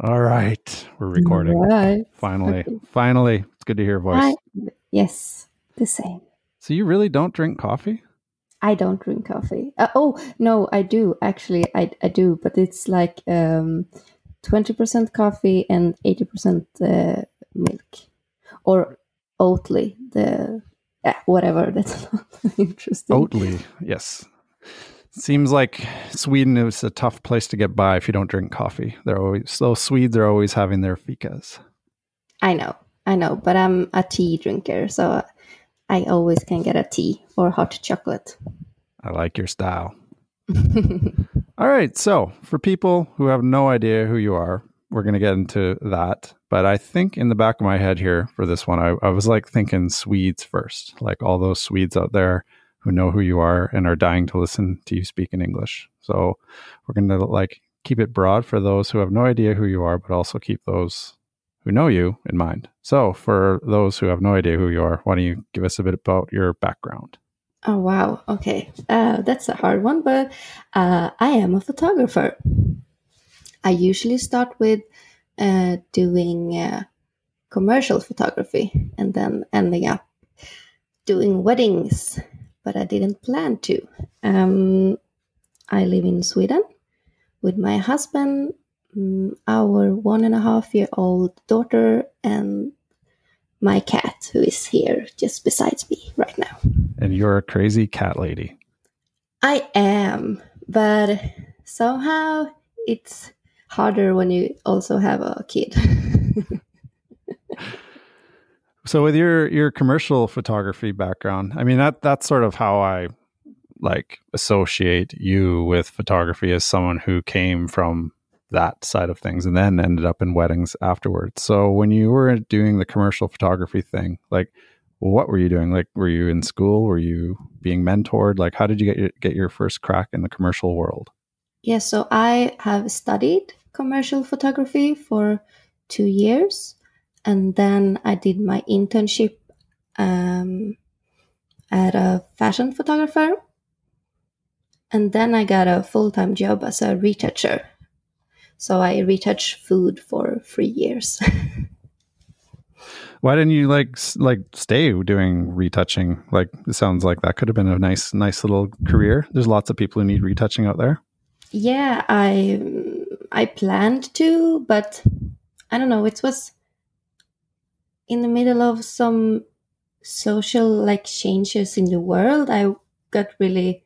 All right, we're recording. Right. Finally, Okay. finally, it's good to hear your voice. Hi. Yes, the same. So you really don't drink coffee? I don't drink coffee. Uh, oh no, I do actually. I I do, but it's like um, twenty percent coffee and eighty percent uh, milk, or Oatly. The yeah, whatever. That's not interesting. Oatly, yes. Seems like Sweden is a tough place to get by if you don't drink coffee. They're always those Swedes are always having their fikas. I know, I know, but I'm a tea drinker, so I always can get a tea or hot chocolate. I like your style. All right, so for people who have no idea who you are, we're going to get into that. But I think in the back of my head here for this one, I, I was like thinking Swedes first, like all those Swedes out there who know who you are and are dying to listen to you speak in English. So we're going to like keep it broad for those who have no idea who you are, but also keep those who know you in mind. So for those who have no idea who you are, why don't you give us a bit about your background? Oh wow. Okay, uh, that's a hard one, but uh, I am a photographer. I usually start with uh, doing uh, commercial photography and then ending up doing weddings, but I didn't plan to. Um, I live in Sweden with my husband, mm, our one and a half year old daughter, and my cat, who is here just beside me right now. And you're a crazy cat lady. I am, but somehow it's harder when you also have a kid. So with your your commercial photography background, I mean that that's sort of how I like associate you with photography as someone who came from that side of things and then ended up in weddings afterwards. So when you were doing the commercial photography thing, like what were you doing? Like were you in school? Were you being mentored? Like how did you get your, get your first crack in the commercial world? yeah, so I have studied commercial photography for two years, and then I did my internship um, at a fashion photographer, and then I got a full time job as a retoucher. So I retouch food for three years. Why didn't you like like stay doing retouching? Like it sounds like that could have been a nice nice little career. There's lots of people who need retouching out there. yeah i i planned to but i don't know it was in the middle of some social like changes in the world i got really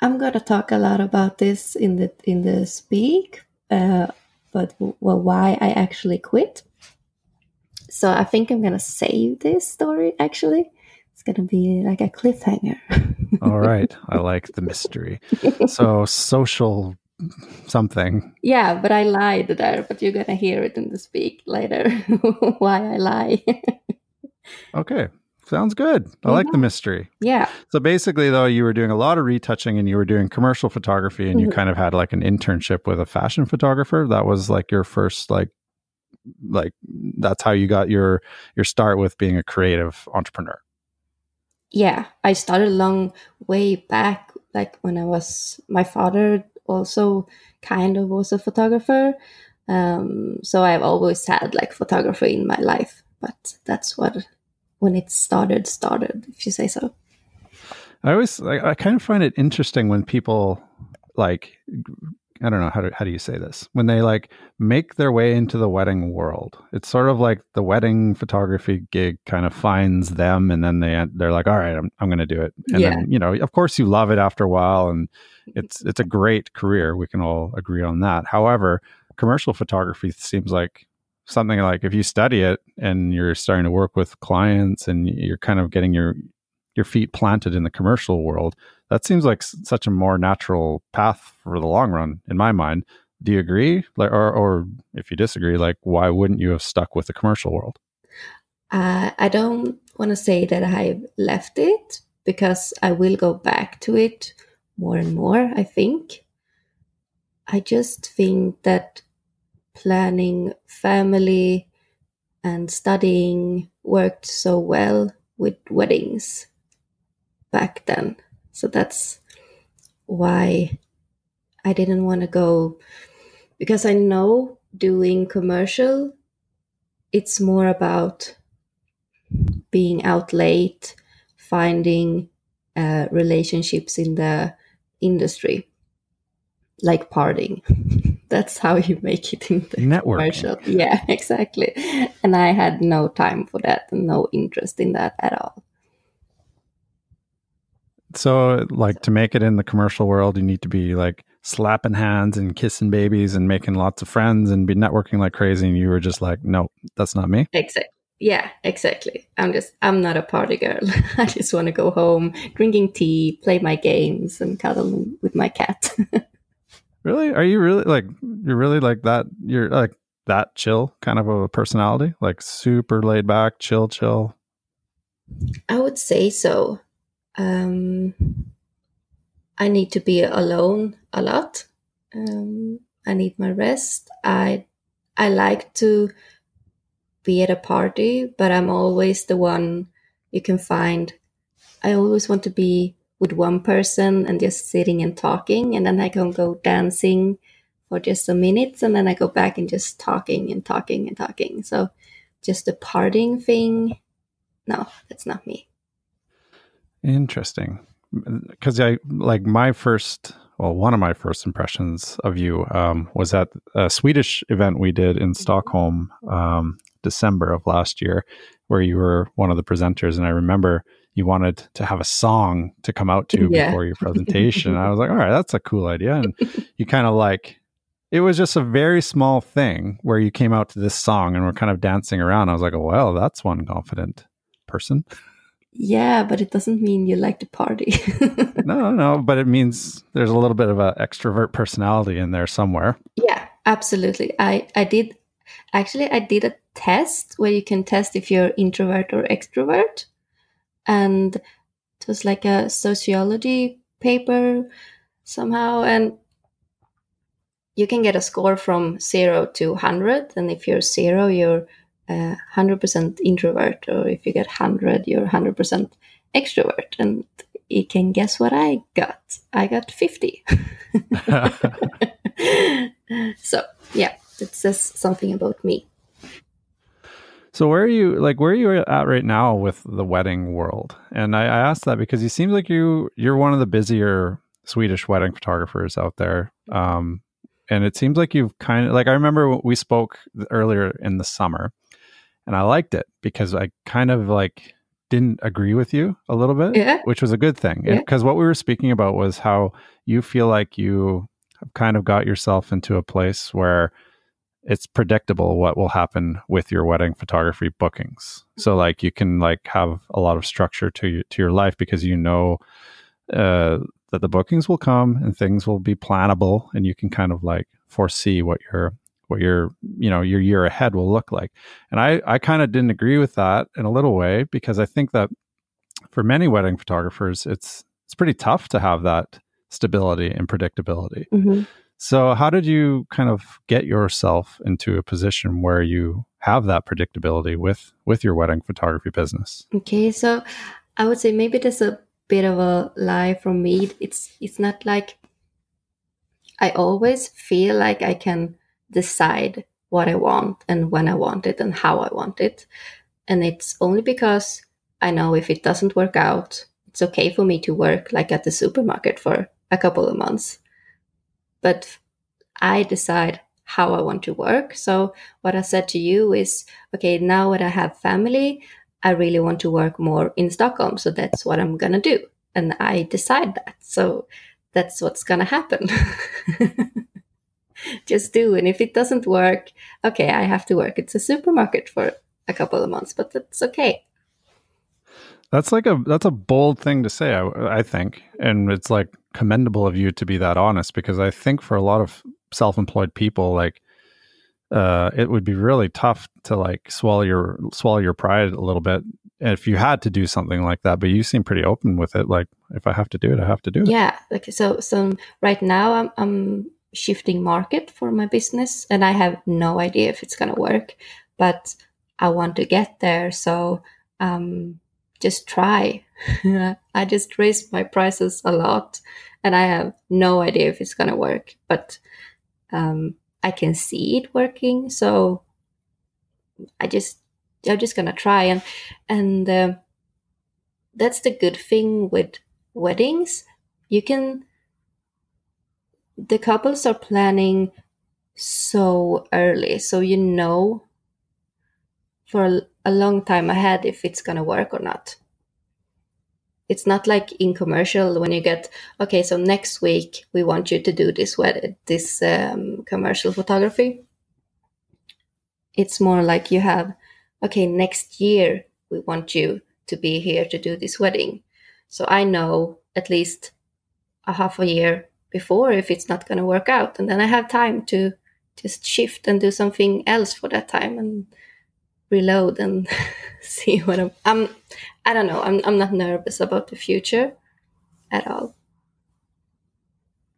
i'm gonna talk a lot about this in the in the speak uh, but well why i actually quit. So i think i'm gonna save this story actually. It's gonna be like a cliffhanger. All right, I like the mystery. So social something. Yeah, but I lied there, but you're gonna hear it in the speak later why I lie. Okay, sounds good. I like the mystery. yeah. So basically, though, you were doing a lot of retouching and you were doing commercial photography, and you Mhm. kind of had like an internship with a fashion photographer. That was like your first like like that's how you got your your start with being a creative entrepreneur. Yeah. I started a long way back, like when I was my father also kind of was a photographer. Um, so I've always had like photography in my life, but that's what when it started started, if you say so. I always I, I kind of find it interesting when people like I don't know how to how do you say this when they like make their way into the wedding world. It's sort of like the wedding photography gig kind of finds them, and then they they're like, all right, I'm I'm going to do it. And Yeah. then you know, of course, you love it after a while, and mm-hmm. it's it's a great career. We can all agree on that. However, commercial photography seems like something like if you study it and you're starting to work with clients and you're kind of getting your your feet planted in the commercial world, that seems like s- such a more natural path for the long run in my mind. Do you agree? Like, or, or if you disagree, like, why wouldn't you have stuck with the commercial world? Uh, I don't want to say that I've left it because I will go back to it more and more, I think. I just think that planning family and studying worked so well with weddings back then. So that's why I didn't want to go because I know doing commercial it's more about being out late, finding uh, relationships in the industry, like partying. That's how you make it in the Networking. commercial. Yeah, exactly. And I had no time for that no interest in that at all. So, like, to make it in the commercial world, you need to be like slapping hands and kissing babies and making lots of friends and be networking like crazy. And you were just like, no, that's not me. Exactly. Yeah, exactly. I'm just, I'm not a party girl. I just want to go home, drinking tea, play my games, and cuddle with my cat. Really? Are you really like, you're really like that? You're like that chill kind of a personality? Like super laid back, chill, chill. I would say so. Um, I need to be alone a lot. Um, I need my rest. I I like to be at a party, but I'm always the one you can find. I always want to be with one person and just sitting and talking, and then I can go dancing for just a minutes, and then I go back and just talking and talking and talking. So, just the partying thing, no, that's not me. Interesting. Because I like my first, well, one of my first impressions of you um, was at a Swedish event we did in Stockholm, um, December of last year, where you were one of the presenters. And I remember you wanted to have a song to come out to Yeah. before your presentation. I was like, all right, that's a cool idea. And you kind of like, it was just a very small thing where you came out to this song and we're kind of dancing around. I was like, well, that's one confident person. Yeah, but it doesn't mean you like to party. no, no, but it means there's a little bit of an extrovert personality in there somewhere. yeah, absolutely. I I did actually I did a test where you can test if you're introvert or extrovert, and it was like a sociology paper somehow, and you can get a score from zero to hundred, and if you're zero, you're uh, hundred percent introvert, or if you get hundred, you're hundred percent extrovert, and you can guess what I got. I got fifty. so yeah, it says something about me. so where are you like where are you at right now with the wedding world? And I, I asked that because you seem like you you're one of the busier Swedish wedding photographers out there. Um, and it seems like you've kind of like I remember we spoke earlier in the summer, and I liked it because I kind of like didn't agree with you a little bit, Yeah. which was a good thing. Yeah. Because what we were speaking about was how you feel like you have kind of got yourself into a place where it's predictable what will happen with your wedding photography bookings. So like you can like have a lot of structure to your, to your life because you know uh, that the bookings will come and things will be plannable and you can kind of like foresee what your what your you know your year ahead will look like. And I I kind of didn't agree with that in a little way because I think that for many wedding photographers it's it's pretty tough to have that stability and predictability. Mhm. So, how did you kind of get yourself into a position where you have that predictability with with your wedding photography business? Okay, so I would say maybe there's a bit of a lie from me. It's it's not like I always feel like I can decide what I want and when I want it and how I want it. And it's only because I know if it doesn't work out, it's okay for me to work like at the supermarket for a couple of months. But I decide how I want to work. So what I said to you is, okay, now that I have family, I really want to work more in Stockholm. So that's what I'm going to do. And I decide that. So that's what's going to happen. just do. And if it doesn't work, okay, I have to work. It's a supermarket for a couple of months, but that's okay. That's like a that's a bold thing to say, I, I think, and it's like commendable of you to be that honest because I think for a lot of self-employed people, like uh, it would be really tough to like swallow your swallow your pride a little bit if you had to do something like that. But you seem pretty open with it. Like if I have to do it, I have to do it. Yeah. Like So so right now I'm I'm shifting market for my business, and I have no idea if it's gonna work, but I want to get there. So um, just try. I just raised my prices a lot, and I have no idea if it's gonna work, but. Um, I can see it working. So I just I'm just gonna try and and uh, that's the good thing with weddings. You can the couples are planning so early, so you know for a, long time ahead if it's gonna work or not. It's not like in commercial when you get okay so next week we want you to do this wedding this um, commercial photography. It's more like you have okay next year we want you to be here to do this wedding. So i know at least a half a year before if it's not going to work out and then i have time to just shift and do something else for that time and reload and see what I'm, I'm I don't know. I'm I'm not nervous about the future at all.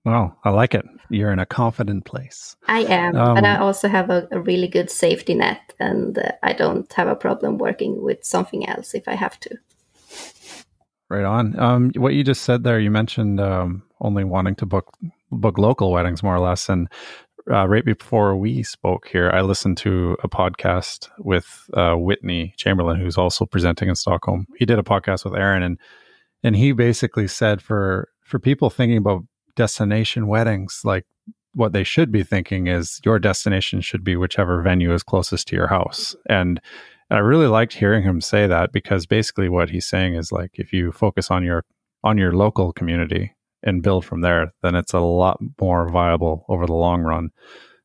Well, I like it. You're in a confident place. I am, um, but I also have a, a, really good safety net, and uh, I don't have a problem working with something else if I have to. Right on. Um, what you just said there, you mentioned um, only wanting to book book local weddings, more or less, and uh, right before we spoke here, I listened to a podcast with uh, Whitney Chamberlain, who's also presenting in Stockholm. He did a podcast with Aaron, and and he basically said for for people thinking about destination weddings, like what they should be thinking is your destination should be whichever venue is closest to your house. And I really liked hearing him say that because basically what he's saying is like if you focus on your on your local community and build from there, then it's a lot more viable over the long run.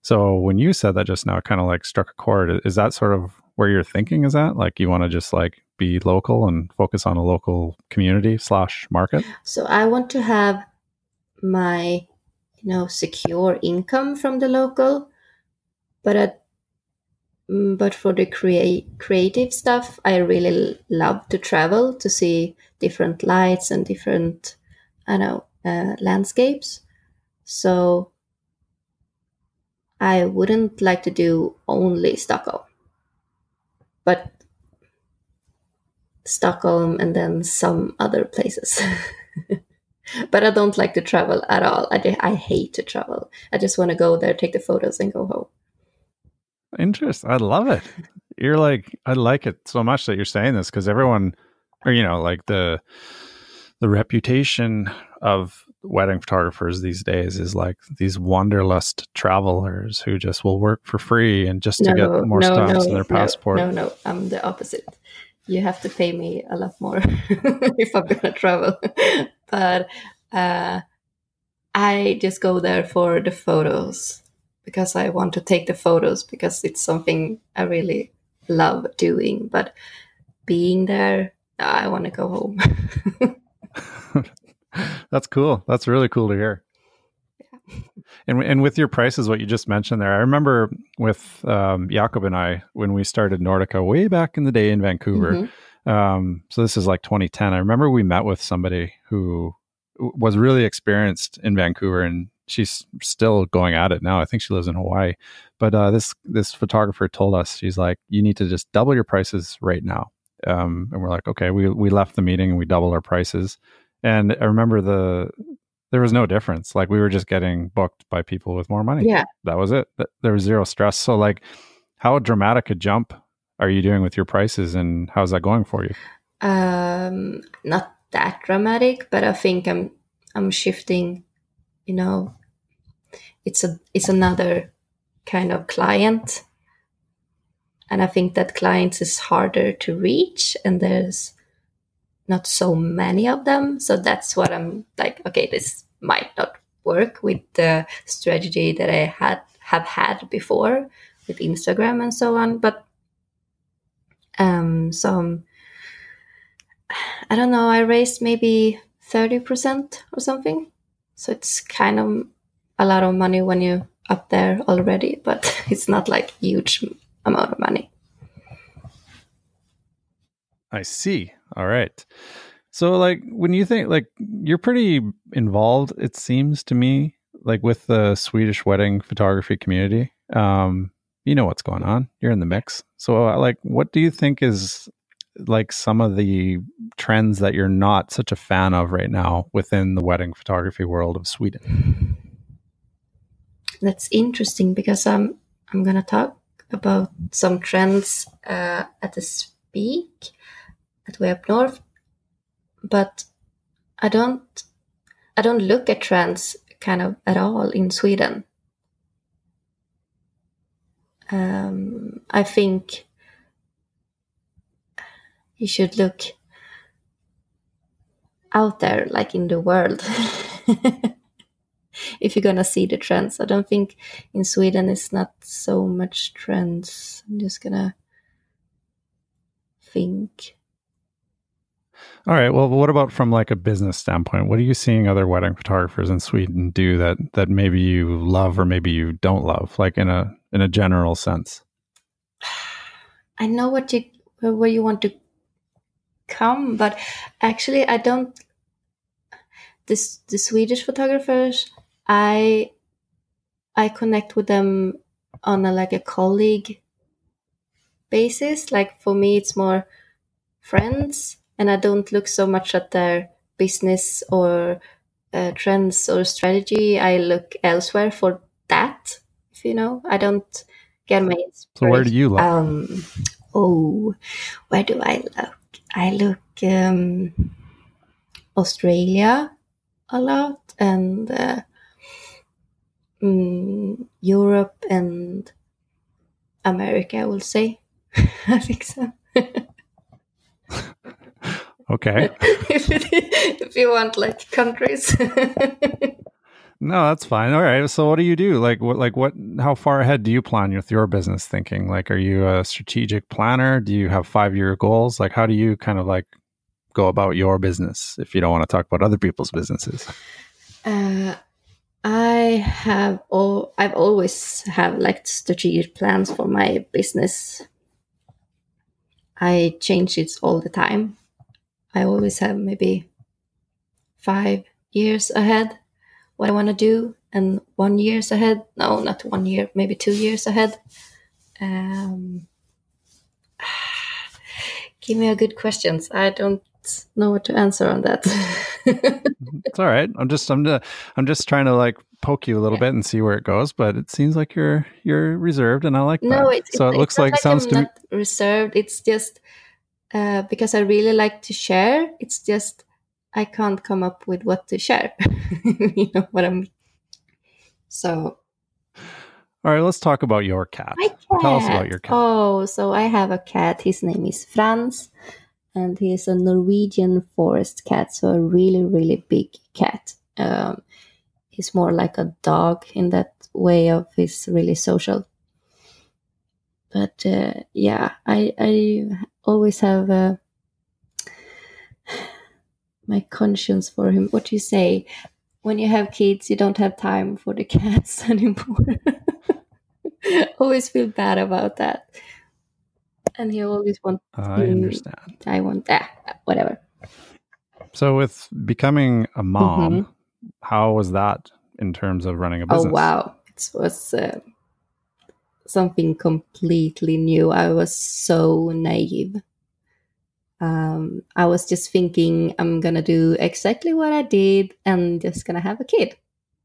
So when you said that just now, it kind of like struck a chord. Is that sort of where your thinking is at? Like you want to just like be local and focus on a local community slash market? So I want to have my, you know, secure income from the local, but at mm, but for the create creative stuff, I really love to travel to see different lights and different, I know, uh, landscapes. So I wouldn't like to do only Stockholm, but Stockholm and then some other places. but I don't like to travel at all. I, I hate to travel. I just want to go there, take the photos, and go home. Interesting. I love it. You're like, I like it so much that you're saying this because everyone, or you know, like the the reputation of wedding photographers these days is like these wanderlust travelers who just will work for free and just to no, get more no, stamps no, in their passport. No, no, I'm the opposite. You have to pay me a lot more if I'm gonna travel. but uh, I just go there for the photos because I want to take the photos because it's something I really love doing. But being there, I want to go home. That's cool. That's really cool to hear. Yeah. And and with your prices, what you just mentioned there, I remember with um, Jakob and I when we started Nordica way back in the day in Vancouver. Mm-hmm. Um, so this is like 2010. I remember we met with somebody who was really experienced in Vancouver, and she's still going at it now. I think she lives in Hawaii. But uh, this this photographer told us she's like, you need to just double your prices right now. Um, and we're like, okay. We we left the meeting and we doubled our prices. And I remember the there was no difference. Like we were just getting booked by people with more money. Yeah. That was it. There was zero stress. So like how dramatic a jump are you doing with your prices and how's that going for you? Um not that dramatic, but I think I'm I'm shifting, you know, it's a it's another kind of client. And I think that clients is harder to reach and there's not so many of them. So that's what I'm like, okay, this might not work with the strategy that I had have had before with Instagram and so on. But um, some I don't know. I raised maybe thirty percent or something. So it's kind of a lot of money when you're up there already, but it's not like huge amount of money. I see. All right. So like when you think like you're pretty involved it seems to me like with the Swedish wedding photography community. Um you know what's going on. You're in the mix. So uh, like what do you think is like some of the trends that you're not such a fan of right now within the wedding photography world of Sweden? That's interesting because I'm I'm to talk about some trends uh, at the speak at Way Up North, but I don't I don't look at trends kind of at all in Sweden. Um, I think you should look out there, like in the world, if you're gonna see the trends. I don't think in Sweden it's not so much trends. I'm just gonna think. All right. Well, what about from like a business standpoint? What are you seeing other wedding photographers in Sweden do that that maybe you love or maybe you don't love, like in a in a general sense? I know what you where you want to come, but actually, I don't. This the Swedish photographers, I I connect with them on a like a colleague basis. Like for me, it's more friends, and I don't look so much at their business or uh, trends or strategy. I look elsewhere for that. If you know, I don't get my. So where do you look? Um, oh, where do I look? I look um, Australia a lot and uh, mm, Europe and America. I will say. I think so. okay. if, it, if you want like countries. no, that's fine. All right. So what do you do? Like what like what how far ahead do you plan with your business thinking? Like are you a strategic planner? Do you have 5-year goals? Like how do you kind of like go about your business if you don't want to talk about other people's businesses? Uh I have all I've always have like strategic plans for my business. I change it all the time. I always have maybe 5 years ahead what I want to do, and one years ahead. No, not one year, maybe two years ahead. Um, give me a good questions. I don't know what to answer on that. it's all right. I'm just I'm just, I'm just trying to like poke you a little yeah. bit and see where it goes. But it seems like you're you're reserved, and I like that. No, it, so it, it looks like, like sounds I'm to not me reserved. It's just uh, because I really like to share. It's just I can't come up with what to share. you know what I'm. So. All right, let's talk about your cat. My cat. Tell us about your cat. Oh, so I have a cat. His name is Franz, and he is a Norwegian forest cat. So a really, really big cat. Um, he's more like a dog in that way of he's really social. But uh, yeah, I I always have a my conscience for him. What do you say? When you have kids, you don't have time for the cats anymore. always feel bad about that. And he always wants. I understand. I want that. Ah, whatever. So, with becoming a mom, mm-hmm. how was that in terms of running a oh, business? Oh wow, it was uh, something completely new. I was so naive um, I was just thinking I'm gonna do exactly what I did and just gonna have a kid.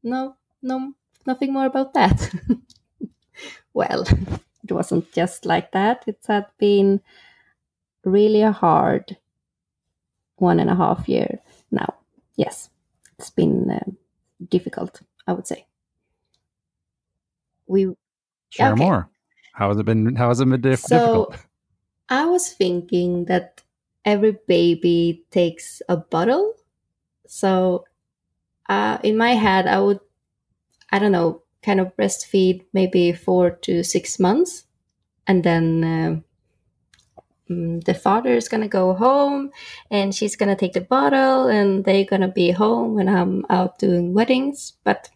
No, no, nothing more about that. well, it wasn't just like that. It had been really a hard one and a half year now. Yes, it's been uh, difficult, I would say. We share okay. more. How has it been? How has it been diff- so, difficult? I was thinking that every baby takes a bottle. So uh, in my head, I would I don't know, kind of breastfeed maybe four to six months. And then uh, mm, the father is going to go home and she's going to take the bottle and they're going to be home when I'm out doing weddings. But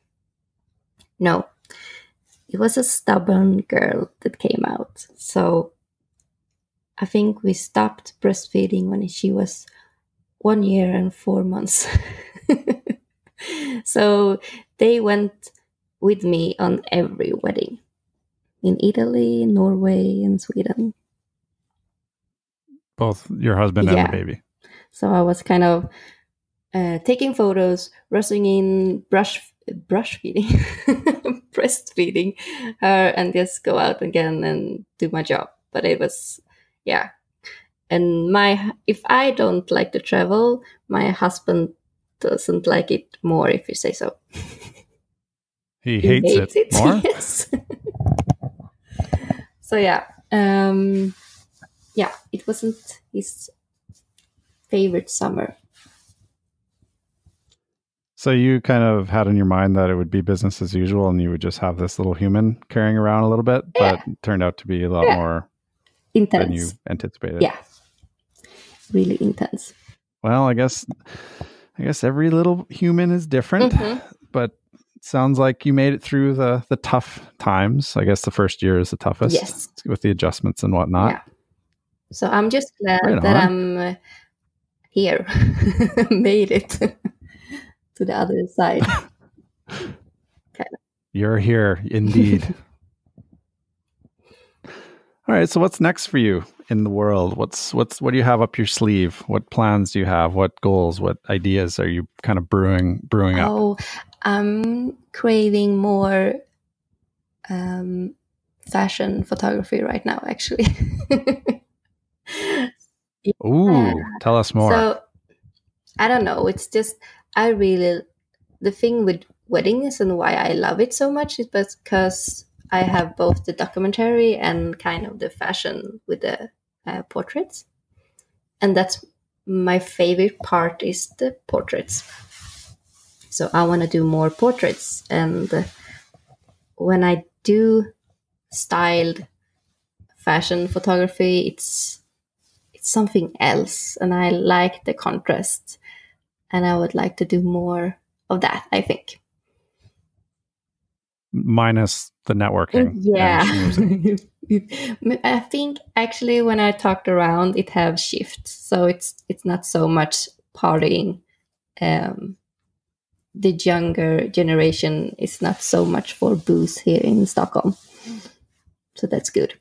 no, it was a stubborn girl that came out. So I think we stopped breastfeeding when she was one year and four months. so they went with me on every wedding in Italy, Norway, and Sweden. Both your husband yeah. and the baby. So I was kind of uh, taking photos, rushing in, brush brush feeding, breastfeeding her, and just go out again and do my job. But it was, yeah. And my if I don't like to travel, my husband doesn't like it more. If you say so. He, he hates, hates, it, it more. Yes. so yeah, um, yeah, it wasn't his favorite summer. So you kind of had in your mind that it would be business as usual, and you would just have this little human carrying around a little bit, yeah. but turned out to be a lot yeah. more intense than you anticipated. Yeah, really intense. Well, I guess I guess every little human is different, mm-hmm. but sounds like you made it through the the tough times. I guess the first year is the toughest, yes, with the adjustments and whatnot. Yeah. So I'm just glad right that I'm uh, here, made it to the other side. kind of. You're here, indeed. All right. So what's next for you in the world? What's what's what do you have up your sleeve? What plans do you have? What goals? What ideas are you kind of brewing brewing up? Oh, I'm craving more um, fashion photography right now. Actually. Ooh, tell us more. So I don't know. It's just I really the thing with weddings and why I love it so much is because I have both the documentary and kind of the fashion with the uh, portraits, and that's my favorite part is the portraits. So I want to do more portraits, and when I do styled fashion photography, it's it's something else, and I like the contrast, and I would like to do more of that. I think minus the networking. Yeah. I think actually when I talked around it have shift. So it's it's not so much partying. Um, the younger generation is not so much for booze here in Stockholm. So that's good.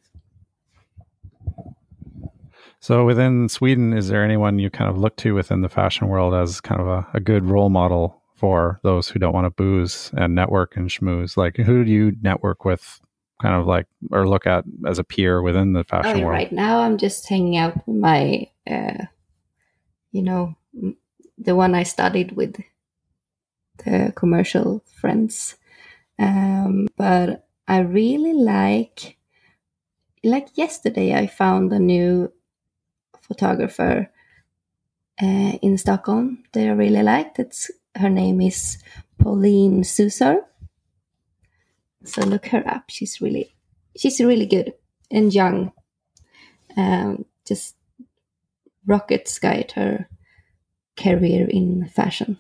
So within Sweden, is there anyone you kind of look to within the fashion world as kind of a, a good role model for those who don't want to booze and network and schmooze? Like, who do you network with, kind of like, or look at as a peer within the fashion oh, world? Right now, I'm just hanging out with my, uh, you know, the one I studied with, the commercial friends. Um, but I really like, like yesterday, I found a new photographer uh, in Stockholm that I really liked. It's her name is Pauline Susar. So look her up. She's really she's really good and young. Um, just rocket skied her career in fashion.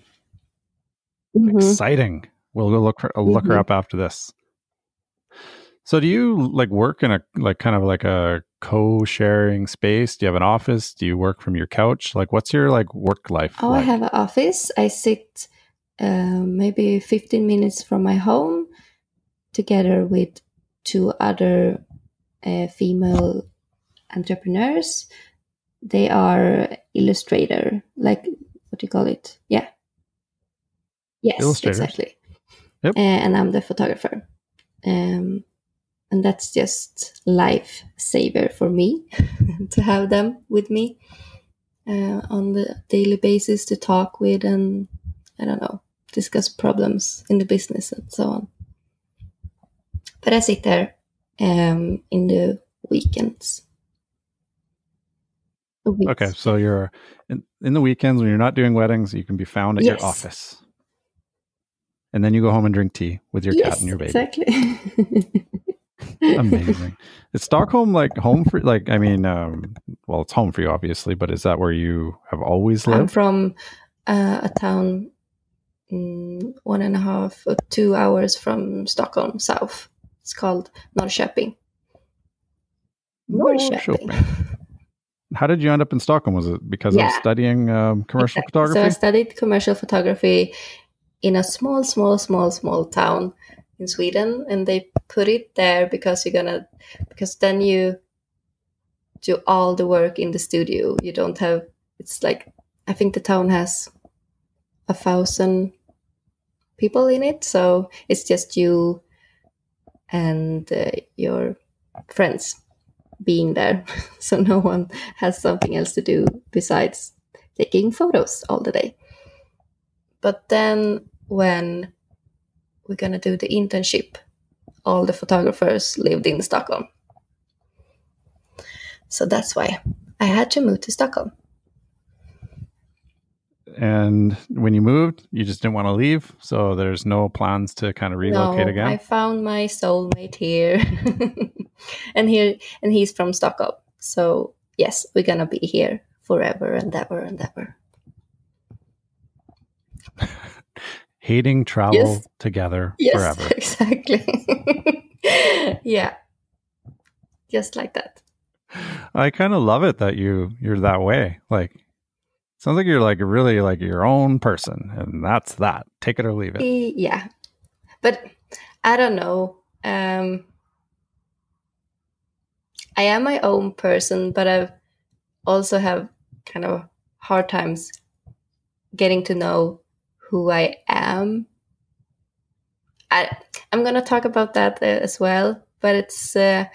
Mm-hmm. Exciting. We'll go look for, I'll look mm-hmm. her up after this. So do you like work in a like kind of like a co-sharing space? Do you have an office? Do you work from your couch? Like what's your like work life? Oh, like? I have an office. I sit uh, maybe 15 minutes from my home together with two other uh, female entrepreneurs. They are illustrator, like what do you call it? Yeah. Yes, exactly. Yep. Uh, and I'm the photographer. Um, and that's just life saver for me to have them with me uh, on the daily basis to talk with and i don't know discuss problems in the business and so on but i sit there um, in the weekends okay so you're in, in the weekends when you're not doing weddings you can be found at yes. your office and then you go home and drink tea with your yes, cat and your baby. exactly. Amazing. Is Stockholm like home for like I mean um well it's home for you obviously, but is that where you have always lived? I'm from uh, a town mm, one and a half or two hours from Stockholm south. It's called Norrköping. Norrköping. How did you end up in Stockholm? Was it because of studying um, commercial Exactly. So I studied commercial photography in a small, small, small, small town in Sweden, and they put it there because you're gonna, because then you do all the work in the studio. You don't have. It's like I think the town has a thousand people in it, so it's just you and uh, your friends being there. so no one has something else to do besides taking photos all the day. But then when we're gonna do the internship, all the photographers lived in Stockholm. So that's why I had to move to Stockholm. and when you moved, you just didn't want to leave, so there's no plans to kind of relocate no, again. I found my soulmate here, and here, and he's from Stockholm. So yes, we're gonna be here forever and ever and ever. Hating travel Yes. together Yes, forever. exactly. yeah, just like that. I kind of love it that you you're that way. Like sounds like you're like really like your own person and that's that. Take it or leave it. Yeah, but I don't know. Um, I am my own person, but I've also have kind of hard times getting to know who I am. I I'm gonna talk about that uh, as well, but it's uh,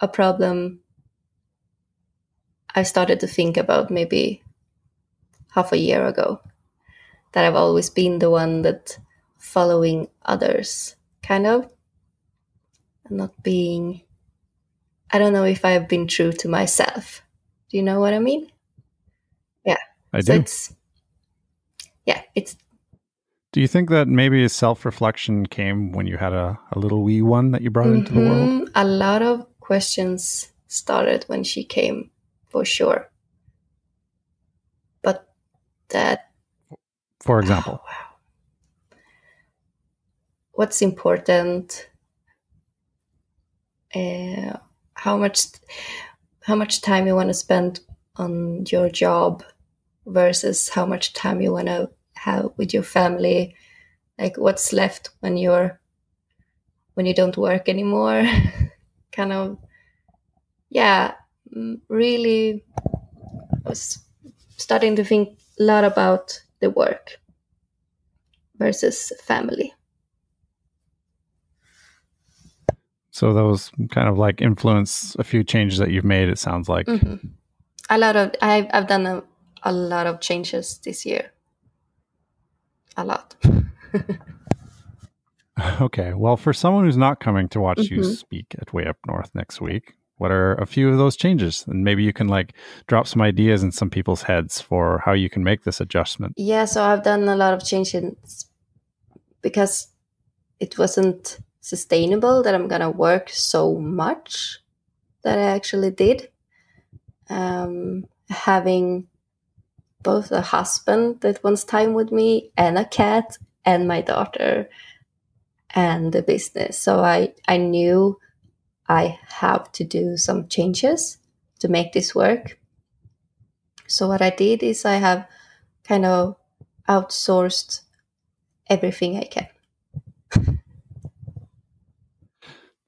a problem I started to think about maybe half a year ago. That I've always been the one that following others, kind of, and not being. I don't know if I've been true to myself. Do you know what I mean? Yeah. I so do. it's yeah, it's Do you think that maybe self reflection came when you had a, a little wee one that you brought into the world? Mhm. A lot of questions started when she came, for sure. But that, For example. oh, wow. What's important? Uh, how much, how much time you want to spend on your job versus how much time you want to have with your family? Like what's left when you're when you don't work anymore kind of yeah mm, really was starting to think a lot about the work versus family So those kind of like influence a few changes that you've made, it sounds like. Mhm. a lot of i've, I've done a, a lot of changes this year a lot Okay. Well, for someone who's not coming to watch you Mhm. speak at Way Up North next week, what are a few of those changes? And maybe you can like drop some ideas in some people's heads for how you can make this adjustment. Yeah, so I've done a lot of changes because it wasn't sustainable that I'm gonna work so much that I actually did. Um, having both a husband that wants time with me and a cat and my daughter and the business. So I, I knew I have to do some changes to make this work. So what I did is I have kind of outsourced everything I can.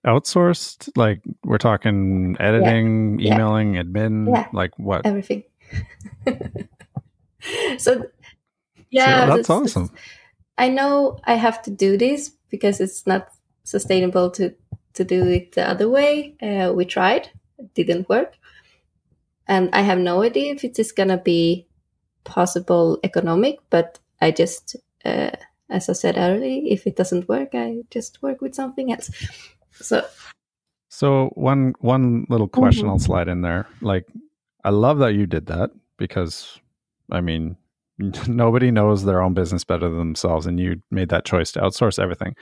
Outsourced, like we're talking editing, Yeah. emailing, admin, Yeah. like what? Everything. so yeah, So that's awesome. I know I have to do this because it's not sustainable to to do it the other way. Uh, we tried, it didn't work, and I have no idea if it is gonna be possible economic. But I just, uh, as I said earlier, if it doesn't work, I just work with something else. So So one one little question Mhm. I'll slide in there. Like I love that you did that because I mean, nobody knows their own business better than themselves, and you made that choice to outsource everything,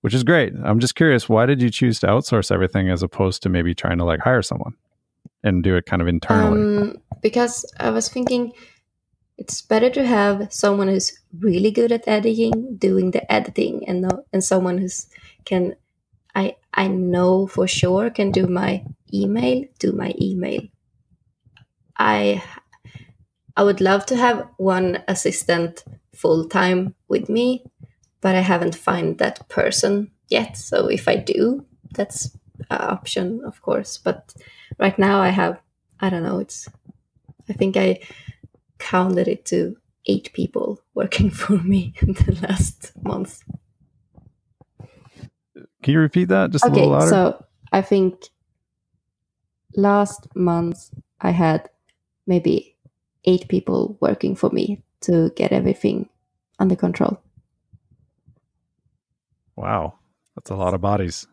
which is great. I'm just curious, why did you choose to outsource everything as opposed to maybe trying to like hire someone and do it kind of internally? Um, because I was thinking it's better to have someone who's really good at editing, doing the editing, and no, and someone who's can I I know for sure can do my email, do my email. I I would love to have one assistant full time with me, but I haven't found that person yet. So if I do, that's an option, of course. But right now I have I don't know, it's I think I counted it to eight people working for me in the last month. Can you repeat that just okay, a little louder? So I think last month I had maybe eight people working for me to get everything under control. Wow, that's a lot of bodies.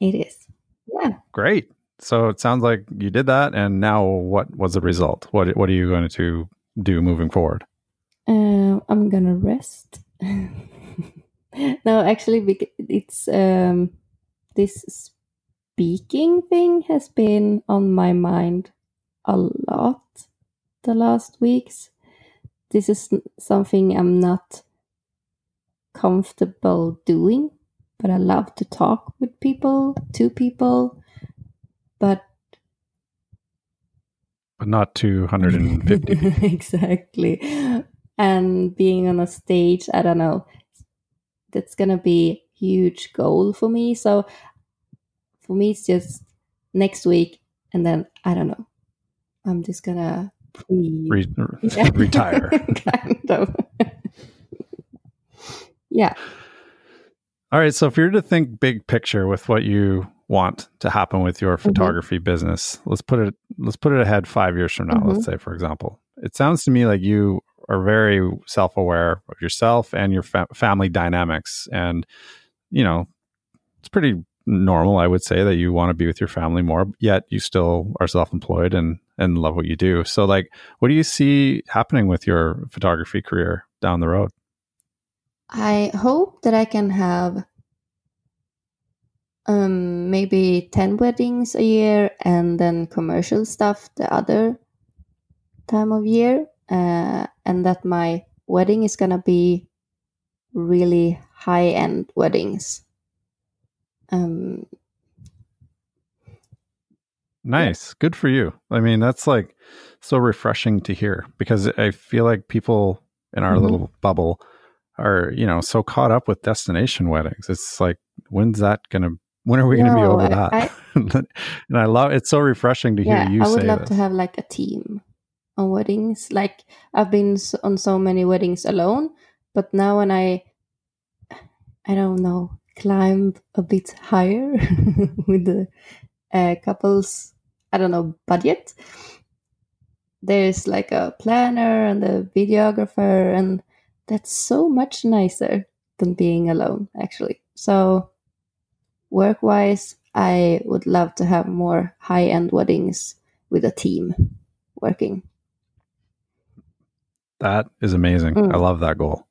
It is. Yeah. Great. So it sounds like you did that, and now what was the result? What What are you going to do moving forward? Uh, I'm gonna rest. no, actually, it's um, this speaking thing has been on my mind a lot the last weeks. This is something I'm not comfortable doing, but I love to talk with people, to people, but but not 250 exactly. And being on a stage i don't know that's gonna be huge goal for me. So for me it's just next week and then i don't know I'm just gonna Re- yeah. retire. kind of. yeah. All right. So if you're to think big picture with what you want to happen with your mm-hmm. photography mm-hmm. business, let's put it let's put it ahead five years from now. Mm-hmm. Let's say, for example, it sounds to me like you are very self aware of yourself and your fa- family dynamics, and you know, it's pretty normal, I would say, that you want to be with your family more, yet you still are self employed and and love what you do. So, like, what do you see happening with your photography career down the road? I hope that I can have um, maybe 10 weddings a year and then commercial stuff the other time of year. Uh, and that my wedding is going to be really high end weddings. Um, Nice. Good for you. I mean, that's like so refreshing to hear because I feel like people in our mm-hmm. little bubble are, you know, so caught up with destination weddings. It's like, when's that going to, when are we going to be over that? I, and I love it's so refreshing to yeah, hear you I would love this. to have like a team on weddings. Like I've been on so many weddings alone, but now when I, I don't know, climb a bit higher with the uh, couples I don't know, budget. There's like a planner and a videographer, and that's so much nicer than being alone, actually. So, work wise, I would love to have more high end weddings with a team working. That is amazing. Mm. I love that goal.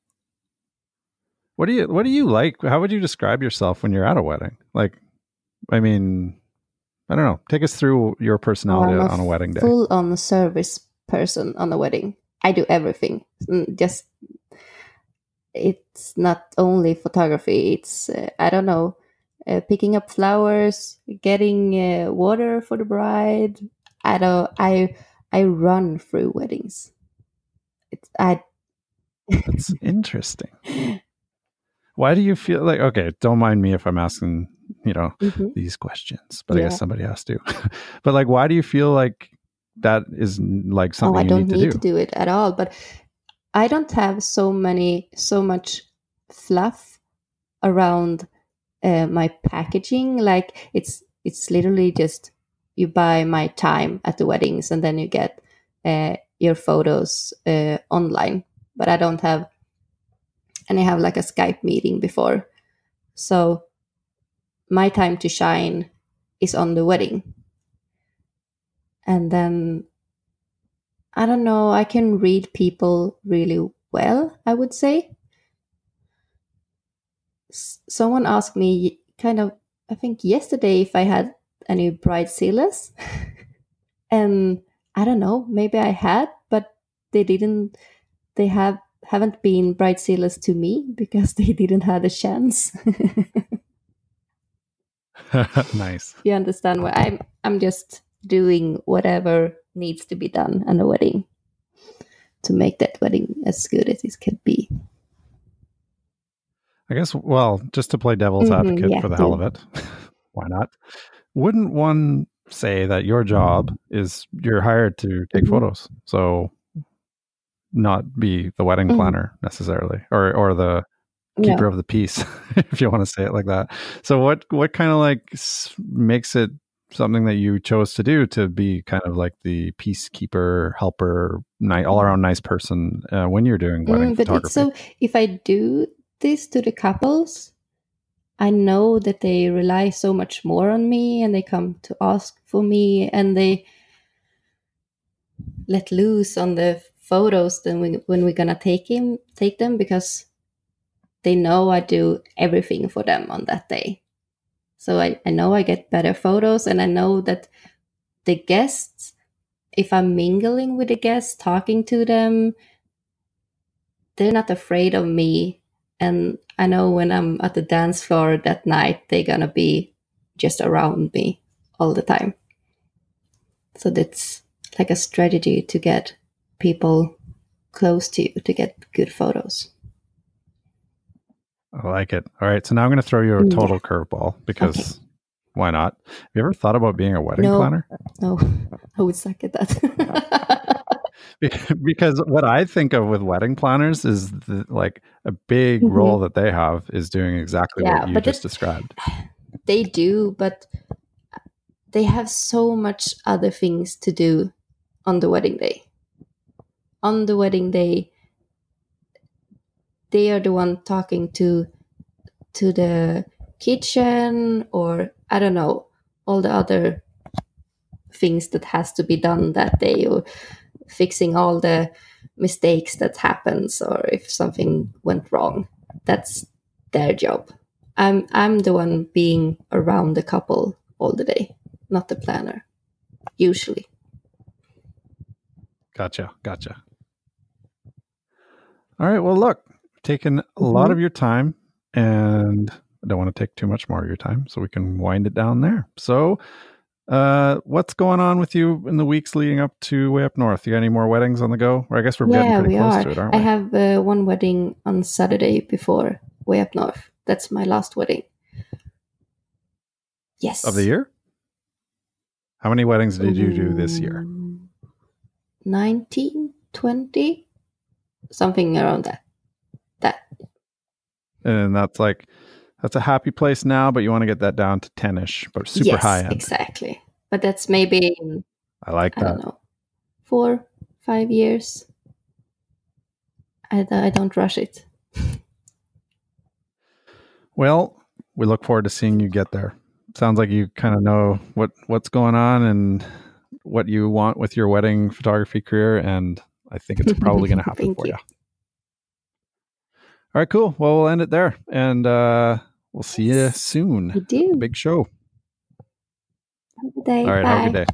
What do you what do you like? How would you describe yourself when you're at a wedding? Like I mean, I don't know. Take us through your personality a on a wedding day. Full on service person on a wedding. I do everything. Mm, just it's not only photography. It's uh, I don't know, uh, picking up flowers, getting uh, water for the bride. I don't. I I run through weddings. It's I. That's interesting. Why do you feel like okay? Don't mind me if I'm asking you know mm-hmm. these questions but yeah. i guess somebody has to but like why do you feel like that is like something oh, i don't need, need to, do. to do it at all but i don't have so many so much fluff around uh, my packaging like it's it's literally just you buy my time at the weddings and then you get uh, your photos uh, online but i don't have and i have like a skype meeting before so my time to shine is on the wedding. And then I don't know, I can read people really well, I would say. S- someone asked me kind of I think yesterday if I had any bridezillas. and I don't know, maybe I had, but they didn't they have haven't been bridezillas to me because they didn't have a chance. nice. You understand why I'm I'm just doing whatever needs to be done on a wedding to make that wedding as good as it could be. I guess, well, just to play devil's Mhm, advocate yeah, for the hell do. of it, why not? Wouldn't one say that your job is you're hired to take Mhm. photos? So not be the wedding Mhm. planner necessarily or or the Yeah. keeper of the peace if you want to say it like that. So what what kind of like makes it something that you chose to do to be kind of like the peacekeeper, helper, ni- all around nice person uh, when you're doing wedding Mm, but photography? it's so if I do this to the couples, I know that they rely so much more on me and they come to ask for me and they let loose on the photos then we, when we're gonna take him take them because they know I do everything for them on that day. So I, I know I get better photos and I know that the guests, if I'm mingling with the guests, talking to them, they're not afraid of me. And I know when I'm at the dance floor that night, they're gonna be just around me all the time. So that's like a strategy to get people close to you to get good photos. I like it. All right. So now I'm going to throw you a Mm, yeah. total curveball because why not? Have you ever thought about being a wedding No. planner? No, I would suck at that. because what I think of with wedding planners is the, like a big Mhm. role that they have is doing exactly Yeah, what you just it- described. they do, but they have so much other things to do on the wedding day. On the wedding day, they are the one talking to to the kitchen or I don't know all the other things that has to be done that day or fixing all the mistakes that happens or if something went wrong. That's their job. I'm I'm the one being around the couple all the day, not the planner. Usually. Gotcha. Gotcha. All right. Well, look, taken a lot Mhm. of your time and I don't want to take too much more of your time so we can wind it down there. So, uh, what's going on with you in the weeks leading up to way up north? You got any more weddings on the go? Or I guess we're getting pretty we close are. to it, aren't we? I have uh, one wedding on Saturday before way up north. That's my last wedding. Yes. of the year? How many weddings did you do this year? Mm, 19, 20, something around that. That. And that's like that's a happy place now, but you want to get that down to 10ish, but super yes, high end. exactly. But that's maybe I like that. I don't know, four, five years. I, I don't rush it. Well, we look forward to seeing you get there. Sounds like you kind of know what what's going on and what you want with your wedding photography career, and I think it's probably going to happen for you. you. All right, cool. Well, we'll end it there, and uh, we'll see you soon. You do. Big show. Have a good day. All right, Bye. have a good day.